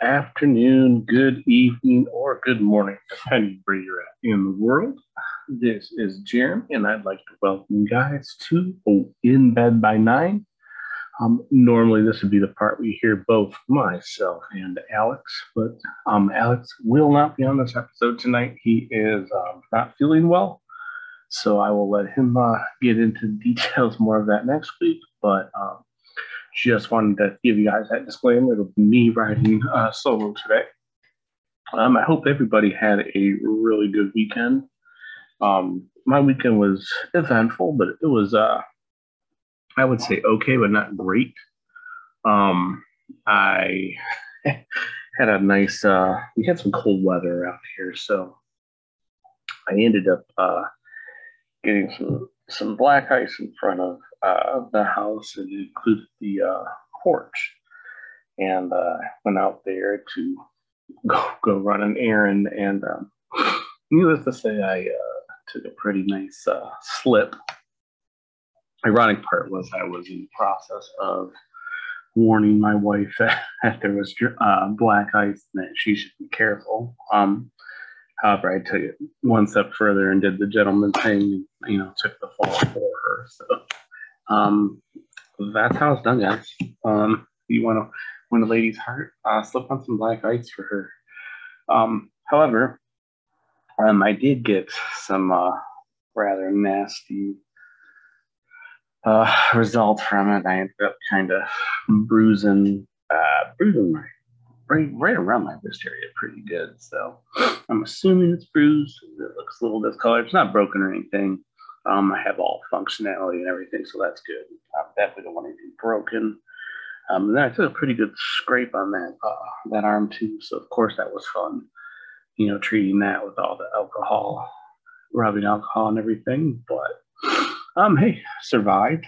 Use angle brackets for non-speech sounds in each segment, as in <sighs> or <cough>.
afternoon, good evening, or good morning, depending where you're at in the world. This is Jeremy, and I'd like to welcome you guys to In Bed by Nine. Um, normally, this would be the part we hear both myself and Alex, but um, Alex will not be on this episode tonight. He is um, not feeling well, so I will let him uh, get into <laughs> details more of that next week. But um, just wanted to give you guys that disclaimer. It'll me writing uh, solo today. Um, I hope everybody had a really good weekend. Um, my weekend was eventful, but it was, uh, I would say, okay, but not great. Um, I <laughs> had a nice, uh, we had some cold weather out here, so I ended up uh, getting some some black ice in front of uh, the house. It included the uh, porch, and uh, went out there to go, go run an errand. And um, needless to say, I uh, took a pretty nice slip. Ironic part was I was in the process of warning my wife that, <laughs> that there was black ice and that she should be careful. Um, However, I took it one step further and did the gentleman thing, you know, took the fall for her. So um, that's how it's done, guys. Um, you want to win a lady's heart, uh, slip on some black ice for her. Um, however, um, I did get some uh, rather nasty uh, result from it. I ended up kind of bruising, uh, bruising my right right around my wrist area pretty good. So I'm assuming it's bruised. It looks a little discolored. It's not broken or anything. Um, I have all functionality and everything, so that's good. I definitely don't want anything broken. Um, then I took a pretty good scrape on that uh, that arm too. So of course that was fun. You know, treating that with all the alcohol, rubbing alcohol and everything. But um, hey, survived.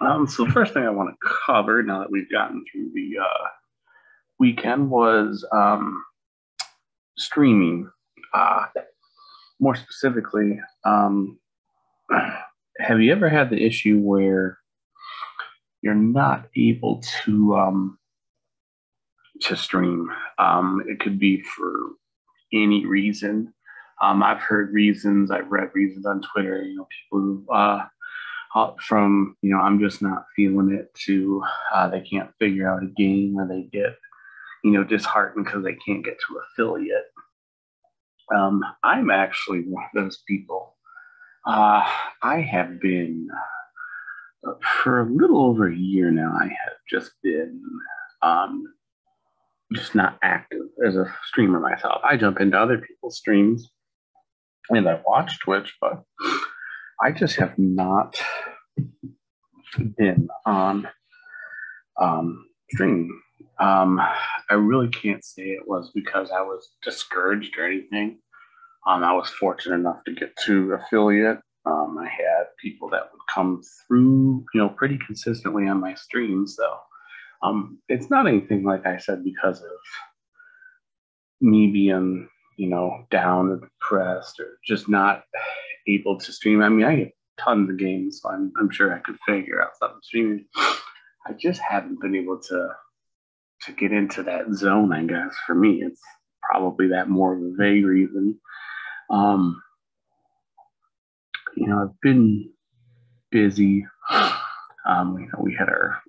Um, so the first thing I want to cover now that we've gotten through the uh, weekend was um, streaming. Uh, more specifically, um, have you ever had the issue where you're not able to um, to stream? Um, it could be for any reason. Um, I've heard reasons. I've read reasons on Twitter. You know, people who, uh, from you know I'm just not feeling it to uh, they can't figure out a game or they get you know, disheartened because they can't get to affiliate. Um, I'm actually one of those people. Uh, I have been, uh, for a little over a year now, I have just been um, just not active as a streamer myself. I jump into other people's streams and I watch Twitch, but I just have not been on um, streaming um, I really can't say it was because I was discouraged or anything. Um, I was fortunate enough to get to affiliate. Um, I had people that would come through, you know, pretty consistently on my streams. So um, it's not anything like I said because of me being, you know, down or depressed or just not able to stream. I mean, I get tons of games, so I'm, I'm sure I could figure out something streaming. I just haven't been able to to get into that zone, I guess. For me, it's probably that more of a vague reason. Um, you know, I've been busy. Um, you know, we had our,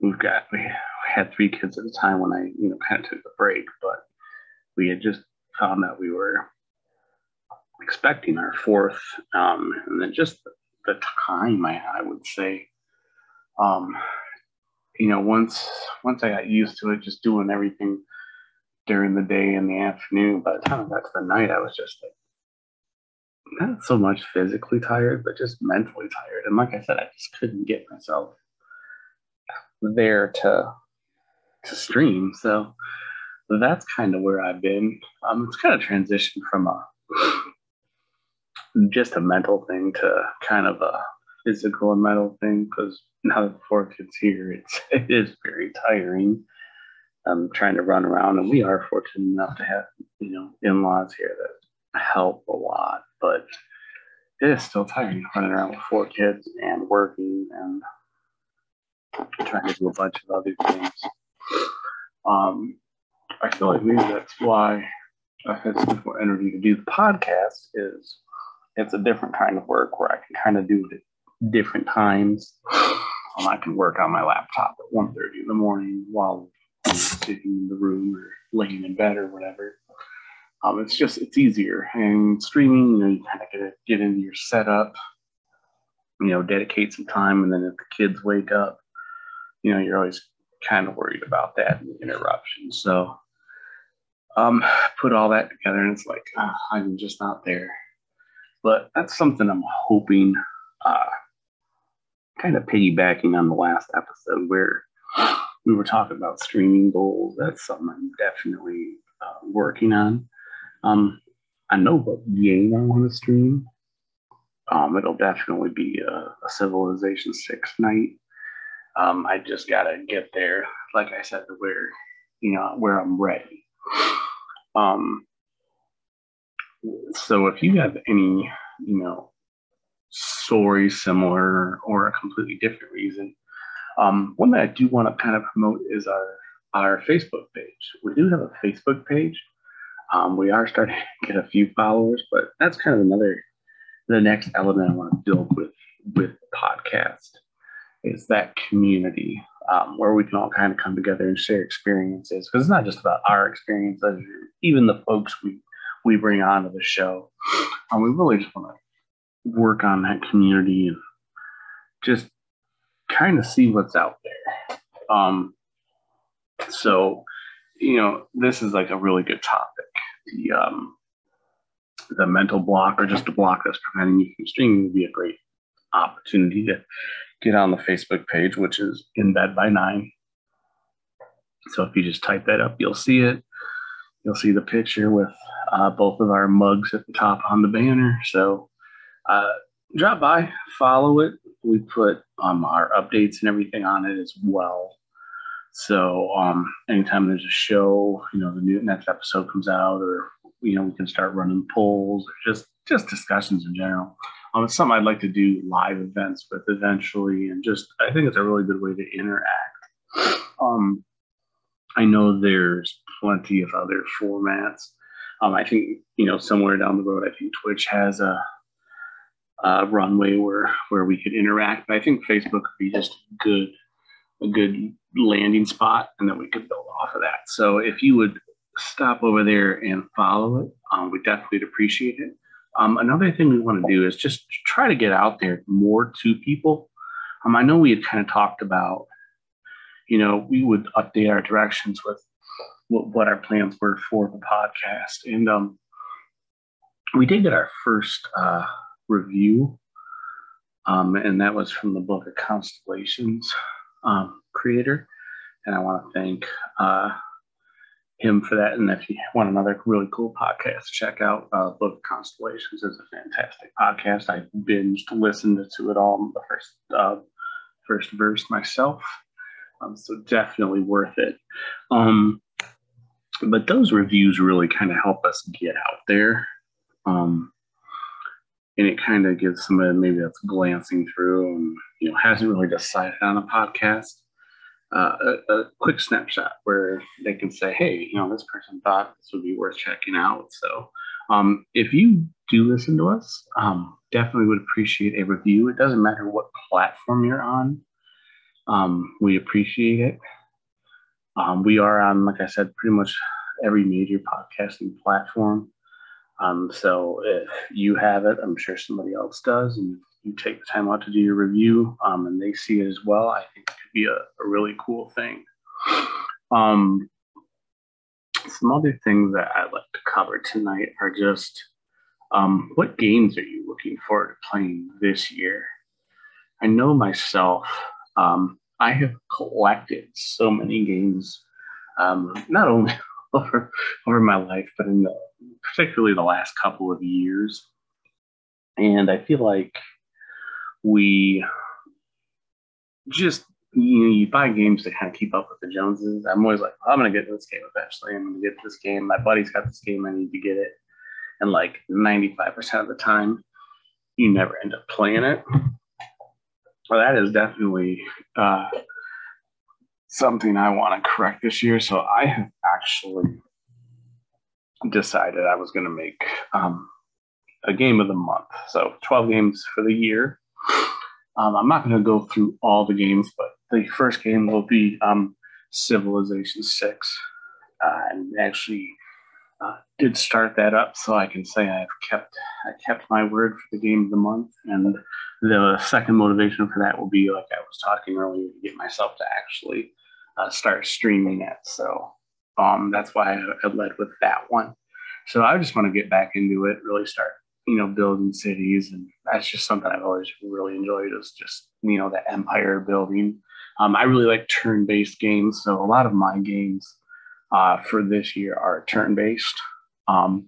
we've got, we had three kids at the time when I, you know, kind of took a break, but we had just found that we were expecting our fourth. Um, and then just the time I, I would say, um, you know, once once I got used to it, just doing everything during the day and the afternoon, by the time I got to the night, I was just like not so much physically tired, but just mentally tired. And like I said, I just couldn't get myself there to to stream. So that's kind of where I've been. Um, it's kind of transitioned from a just a mental thing to kind of a physical and mental thing because now that the four kids here, it's <laughs> it is very tiring. Um, trying to run around, and we are fortunate enough to have you know in-laws here that help a lot, but it is still tiring running around with four kids and working and trying to do a bunch of other things. Um, I feel like maybe that's why I've had so more energy to do the podcast. Is it's a different kind of work where I can kind of do different times. <sighs> Um, I can work on my laptop at 1.30 in the morning while I'm sitting in the room or laying in bed or whatever. Um, it's just it's easier and streaming. You know, you kind of get get into your setup. You know, dedicate some time, and then if the kids wake up, you know, you're always kind of worried about that and interruptions. So, um, put all that together, and it's like oh, I'm just not there. But that's something I'm hoping, uh, kind of piggybacking on the last episode where we were talking about streaming goals. That's something I'm definitely uh, working on. Um, I know what game I want to stream. Um, it'll definitely be a, a Civilization Six night. Um, I just gotta get there, like I said, where you know where I'm ready. Um, so if you have any, you know, story similar or a completely different reason, um, one that I do want to kind of promote is our our Facebook page. We do have a Facebook page. Um, we are starting to get a few followers, but that's kind of another the next element I want to build with with podcast is that community um, where we can all kind of come together and share experiences because it's not just about our experiences, even the folks we we bring onto the show. Um, we really just want to work on that community and just kind of see what's out there. Um, so, you know, this is like a really good topic. The um, the mental block or just a block that's preventing you from streaming would be a great opportunity to get on the Facebook page, which is in bed by nine. So if you just type that up, you'll see it. You'll see the picture with uh, both of our mugs at the top on the banner. So uh, drop by, follow it. We put um, our updates and everything on it as well. So um, anytime there's a show, you know, the new next episode comes out, or you know, we can start running polls or just just discussions in general. Um, it's something I'd like to do live events with eventually, and just I think it's a really good way to interact. Um, I know there's plenty of other formats. Um, I think you know somewhere down the road, I think Twitch has a uh, runway where where we could interact. But I think Facebook would be just good a good landing spot, and then we could build off of that. So if you would stop over there and follow it, um, we definitely appreciate it. Um, another thing we want to do is just try to get out there more to people. Um, I know we had kind of talked about, you know, we would update our directions with what, what our plans were for the podcast, and um, we did get our first uh, review, um, and that was from the Book of Constellations um, creator. And I want to thank uh, him for that. And if you want another really cool podcast, check out uh, Book of Constellations. It's a fantastic podcast. I binged, listened to it all the first uh, first verse myself. Um, so definitely worth it. Um, but those reviews really kind of help us get out there. Um, and it kind of gives somebody maybe that's glancing through and you know hasn't really decided on a podcast uh, a, a, quick snapshot where they can say hey you know this person thought this would be worth checking out. So um, if you do listen to us um, definitely would appreciate a review. It doesn't matter what platform you're on um, we appreciate it. Um, we are on like i said pretty much every major podcasting platform um, so if you have it, I'm sure somebody else does, and you take the time out to do your review, um, and they see it as well, I think it could be a, a really cool thing. Um, some other things that I'd like to cover tonight are just um, what games are you looking forward to playing this year? I know myself, um, I have collected so many games, um, not only over over my life, but in the particularly the last couple of years. And I feel like we just you know you buy games to kind of keep up with the Joneses. I'm always like, I'm gonna get this game eventually. I'm gonna get this game. My buddy's got this game. I need to get it. And like 95% of the time, you never end up playing it. Well, that is definitely uh, something I want to correct this year. So I have actually decided I was going to make um, a game of the month. So 12 games for the year. Um, I'm not going to go through all the games, but the first game will be um, Civilization 6. Uh, and actually uh, did start that up, so I can say I've kept I kept my word for the game of the month. And the second motivation for that will be, like I was talking earlier, to get myself to actually uh, start streaming it. So um, that's why I, I led with that one. So I just want to get back into it, really start, you know, building cities, and that's just something I've always really enjoyed. Is just you know the empire building. Um, I really like turn-based games, so a lot of my games uh, for this year are turn-based. Um,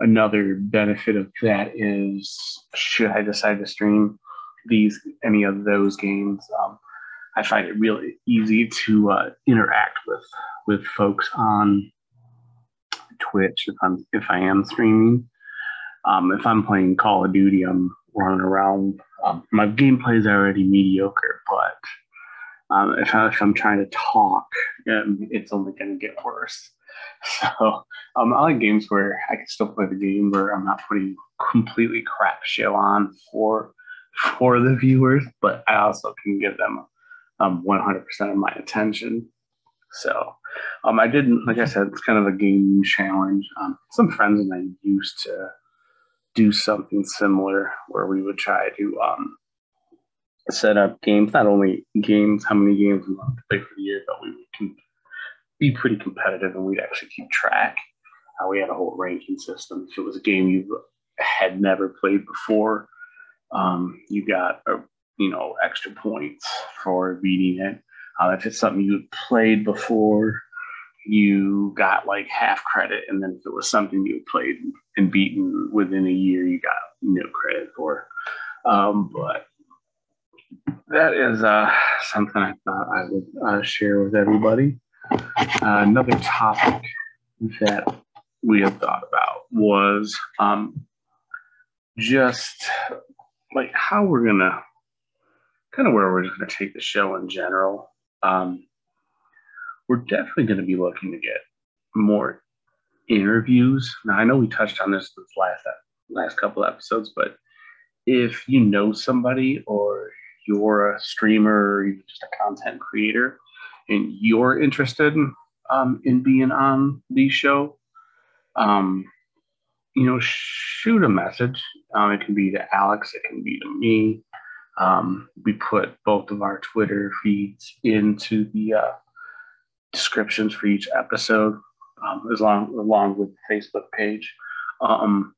another benefit of that is, should I decide to stream these any of those games, um, I find it really easy to uh, interact with with folks on Twitch if I'm if I am streaming. Um, if I'm playing Call of Duty, I'm running around. Um, my gameplay is already mediocre, but um, if, I, am trying to talk, um, it's only going to get worse. <laughs> So um, I like games where I can still play the game where I'm not putting completely crap show on for for the viewers, but I also can give them um, 100% of my attention. So um, I didn't, like I said, it's kind of a game challenge. Um, some friends and I used to do something similar where we would try to um, set up games, not only games, how many games we want to play for the year, but we would be pretty competitive and we'd actually keep track. Uh, we had a whole ranking system. If it was a game you had never played before, um, you got a you know extra points for beating it. Uh, if it's something you played before, you got like half credit, and then if it was something you played and beaten within a year, you got no credit for. Um, but that is uh, something I thought I would uh, share with everybody. Uh, another topic that we have thought about was um, just like how we're gonna kind of where we're going to take the show in general. Um, we're definitely going to be looking to get more interviews. Now, I know we touched on this this last last couple episodes, but if you know somebody or you're a streamer or even just a content creator and you're interested in, um, in being on the show, um, you know, shoot a message. Um, it can be to Alex, it can be to me. Um, we put both of our Twitter feeds into the uh, descriptions for each episode, um, as long along with the Facebook page. Um,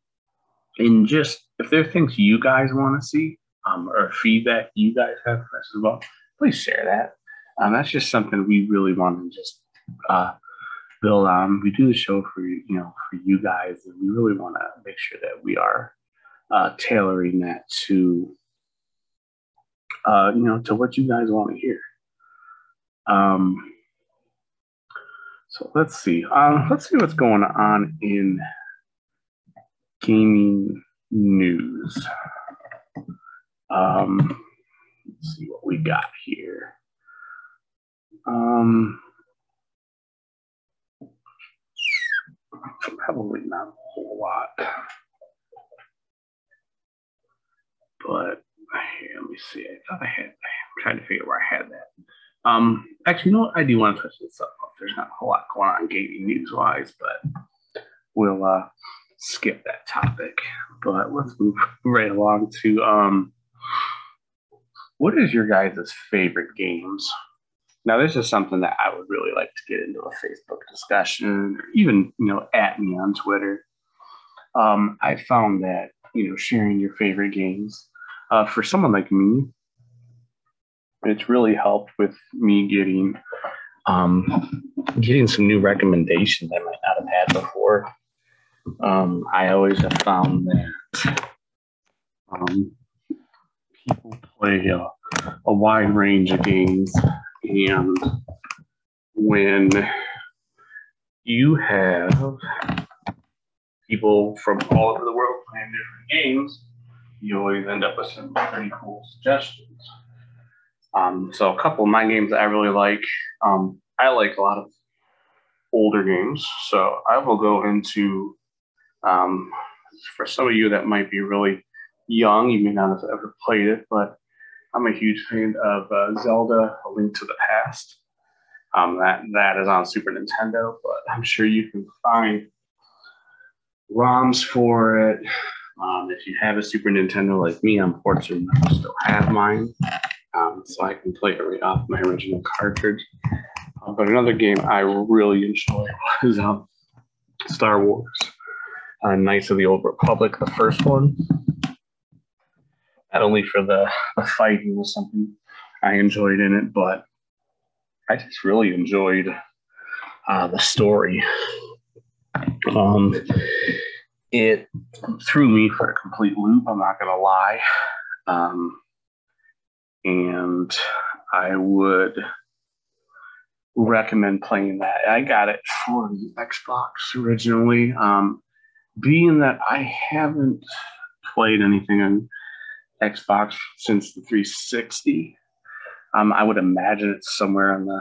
and just if there are things you guys want to see um, or feedback you guys have for us as well, please share that. Um, that's just something we really want to just uh, build on. We do the show for you know for you guys, and we really want to make sure that we are uh, tailoring that to uh, you know, to what you guys want to hear. Um, so let's see. Um, let's see what's going on in gaming news. Um, let's see what we got here. Um, probably not a whole lot, but let me see. I thought I had. I'm trying to figure where I had that. Um, actually, you know what? I do want to touch this up. There's not a whole lot going on gaming news wise, but we'll uh, skip that topic. But let's move right along to um, what is your guys' favorite games? Now, this is something that I would really like to get into a Facebook discussion, or even you know, at me on Twitter. Um, I found that you know, sharing your favorite games uh, for someone like me, it's really helped with me getting um, getting some new recommendations I might not have had before. Um, I always have found that um, people play a, a wide range of games, and when you have people from all over the world playing different games, you always end up with some pretty cool suggestions. Um, so a couple of my games that I really like. Um, I like a lot of older games, so I will go into. Um, for some of you that might be really young, you may not have ever played it, but I'm a huge fan of uh, Zelda: A Link to the Past. Um, that that is on Super Nintendo, but I'm sure you can find ROMs for it. Um, if you have a Super Nintendo like me, unfortunately, to still have mine, um, so I can play it right off my original cartridge. Uh, but another game I really enjoy was um, Star Wars uh, Knights of the Old Republic, the first one. Not only for the, the fighting was something I enjoyed in it, but I just really enjoyed uh, the story. Um, it threw me for a complete loop. I'm not gonna lie, um, and I would recommend playing that. I got it for the Xbox originally. Um, being that I haven't played anything on Xbox since the 360, um, I would imagine it's somewhere on the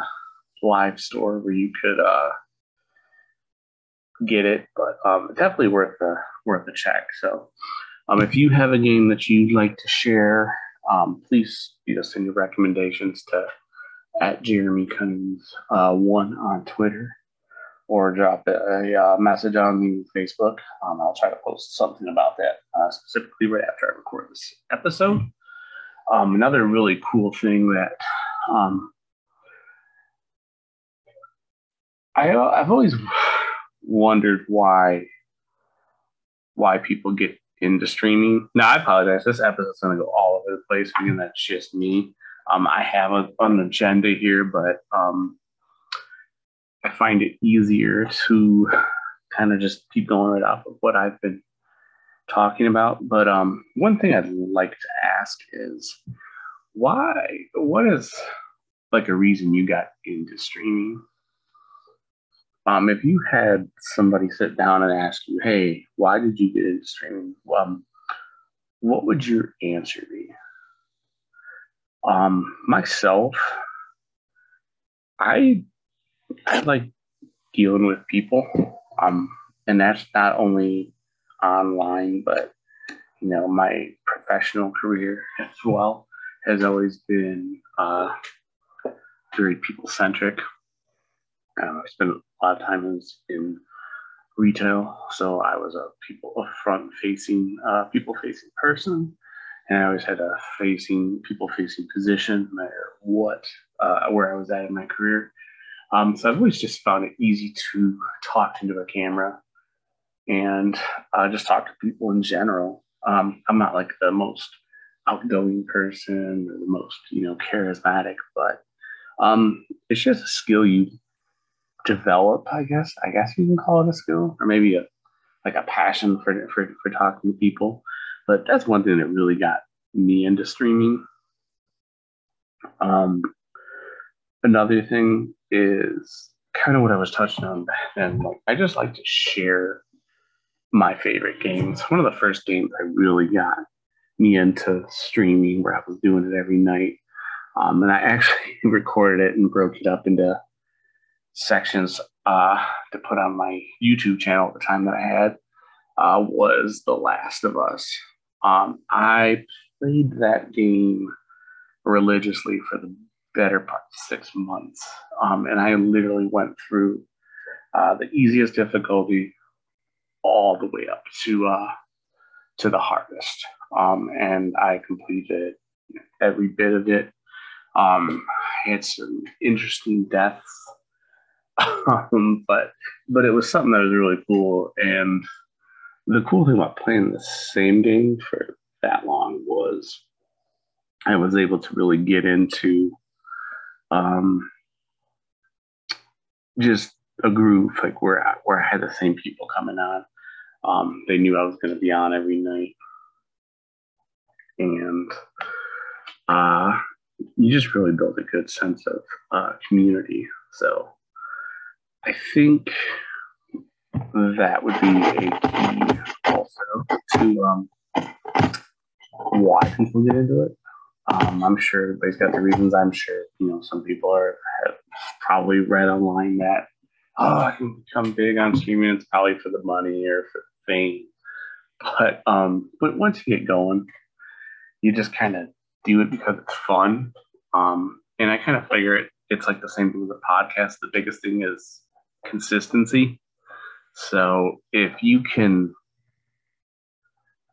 live store where you could uh, get it, but um, definitely worth the worth a check. So, um, if you have a game that you'd like to share, um, please you know send your recommendations to at Jeremy Cunnings uh, one on Twitter, or drop a, a uh, message on the Facebook. Um, I'll try to post something about that uh, specifically right after I record this episode. Um, another really cool thing that um, I, I've always wondered why why people get into streaming. Now, I apologize. This episode's going to go all over the place because that's just me. Um, I have a, an agenda here, but um, I find it easier to kind of just keep going right off of what I've been talking about. But um, one thing I'd like to ask is why? What is like a reason you got into streaming? Um, if you had somebody sit down and ask you, "Hey, why did you get into streaming?" Um, what would your answer be? Um, myself, I I like dealing with people. Um, and that's not only online, but you know, my professional career as well has always been uh, very people centric. Um, I spent a lot of time in, in retail, so I was a people a front facing uh, people facing person, and I always had a facing people facing position, no matter what uh, where I was at in my career. Um, so I've always just found it easy to talk into a camera and uh, just talk to people in general. Um, I'm not like the most outgoing person or the most you know charismatic, but um, it's just a skill you develop. I guess I guess you can call it a skill, or maybe a like a passion for for for talking to people. But that's one thing that really got me into streaming. Um, another thing is kind of what I was touching on and like I just like to share my favorite games. One of the first games I really got me into streaming where I was doing it every night. Um, and I actually <laughs> recorded it and broke it up into sections uh, to put on my YouTube channel at the time that I had uh, was The Last of Us. Um, I played that game religiously for the better part six months. Um, and I literally went through uh, the easiest difficulty all the way up to uh, to the hardest. Um, and I completed every bit of it. Um, some interesting deaths, um, but but it was something that was really cool. And the cool thing about playing the same game for that long was I was able to really get into um, just a groove, like where I, where I had the same people coming on. Um, they knew I was going to be on every night, and uh, you just really build a good sense of uh, community. So I think that would be a key also to um, why people get into it. Um, I'm sure everybody's got the reasons. I'm sure you know some people are have probably read online that oh I can become big on streaming. It's probably for the money or for fame. But um, but once you get going, you just kind of do it because it's fun. Um, and I kind of figure it it's like the same thing with a podcast. The biggest thing is consistency. So if you can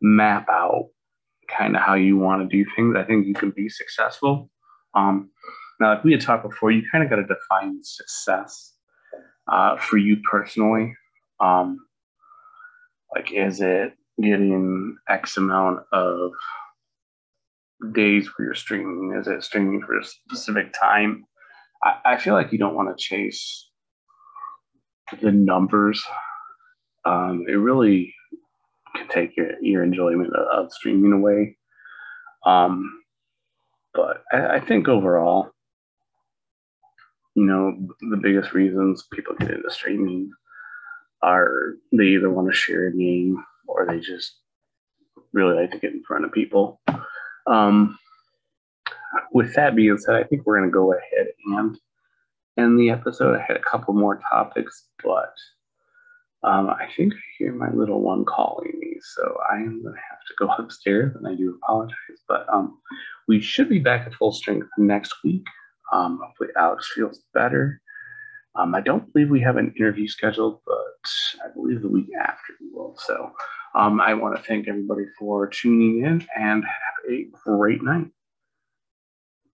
map out kind of how you want to do things, I think you can be successful. Um, now, like we had talked before, you kind of got to define success uh, for you personally. Um, like, is it getting X amount of days where you're streaming? Is it streaming for a specific time? I, I feel like you don't want to chase the numbers. Um, it really can take your, your enjoyment of, streaming away. Um, but I, I think overall, you know, the biggest reasons people get into streaming are they either want to share a game or they just really like to get in front of people. Um, with that being said, I think we're going to go ahead and end the episode. I had a couple more topics, but um, I think I hear my little one calling me, so I am going to have to go upstairs, and I do apologize. But um, we should be back at full strength next week. Um, hopefully, Alex feels better. Um, I don't believe we have an interview scheduled, but I believe the week after we will. So um, I want to thank everybody for tuning in and have a great night.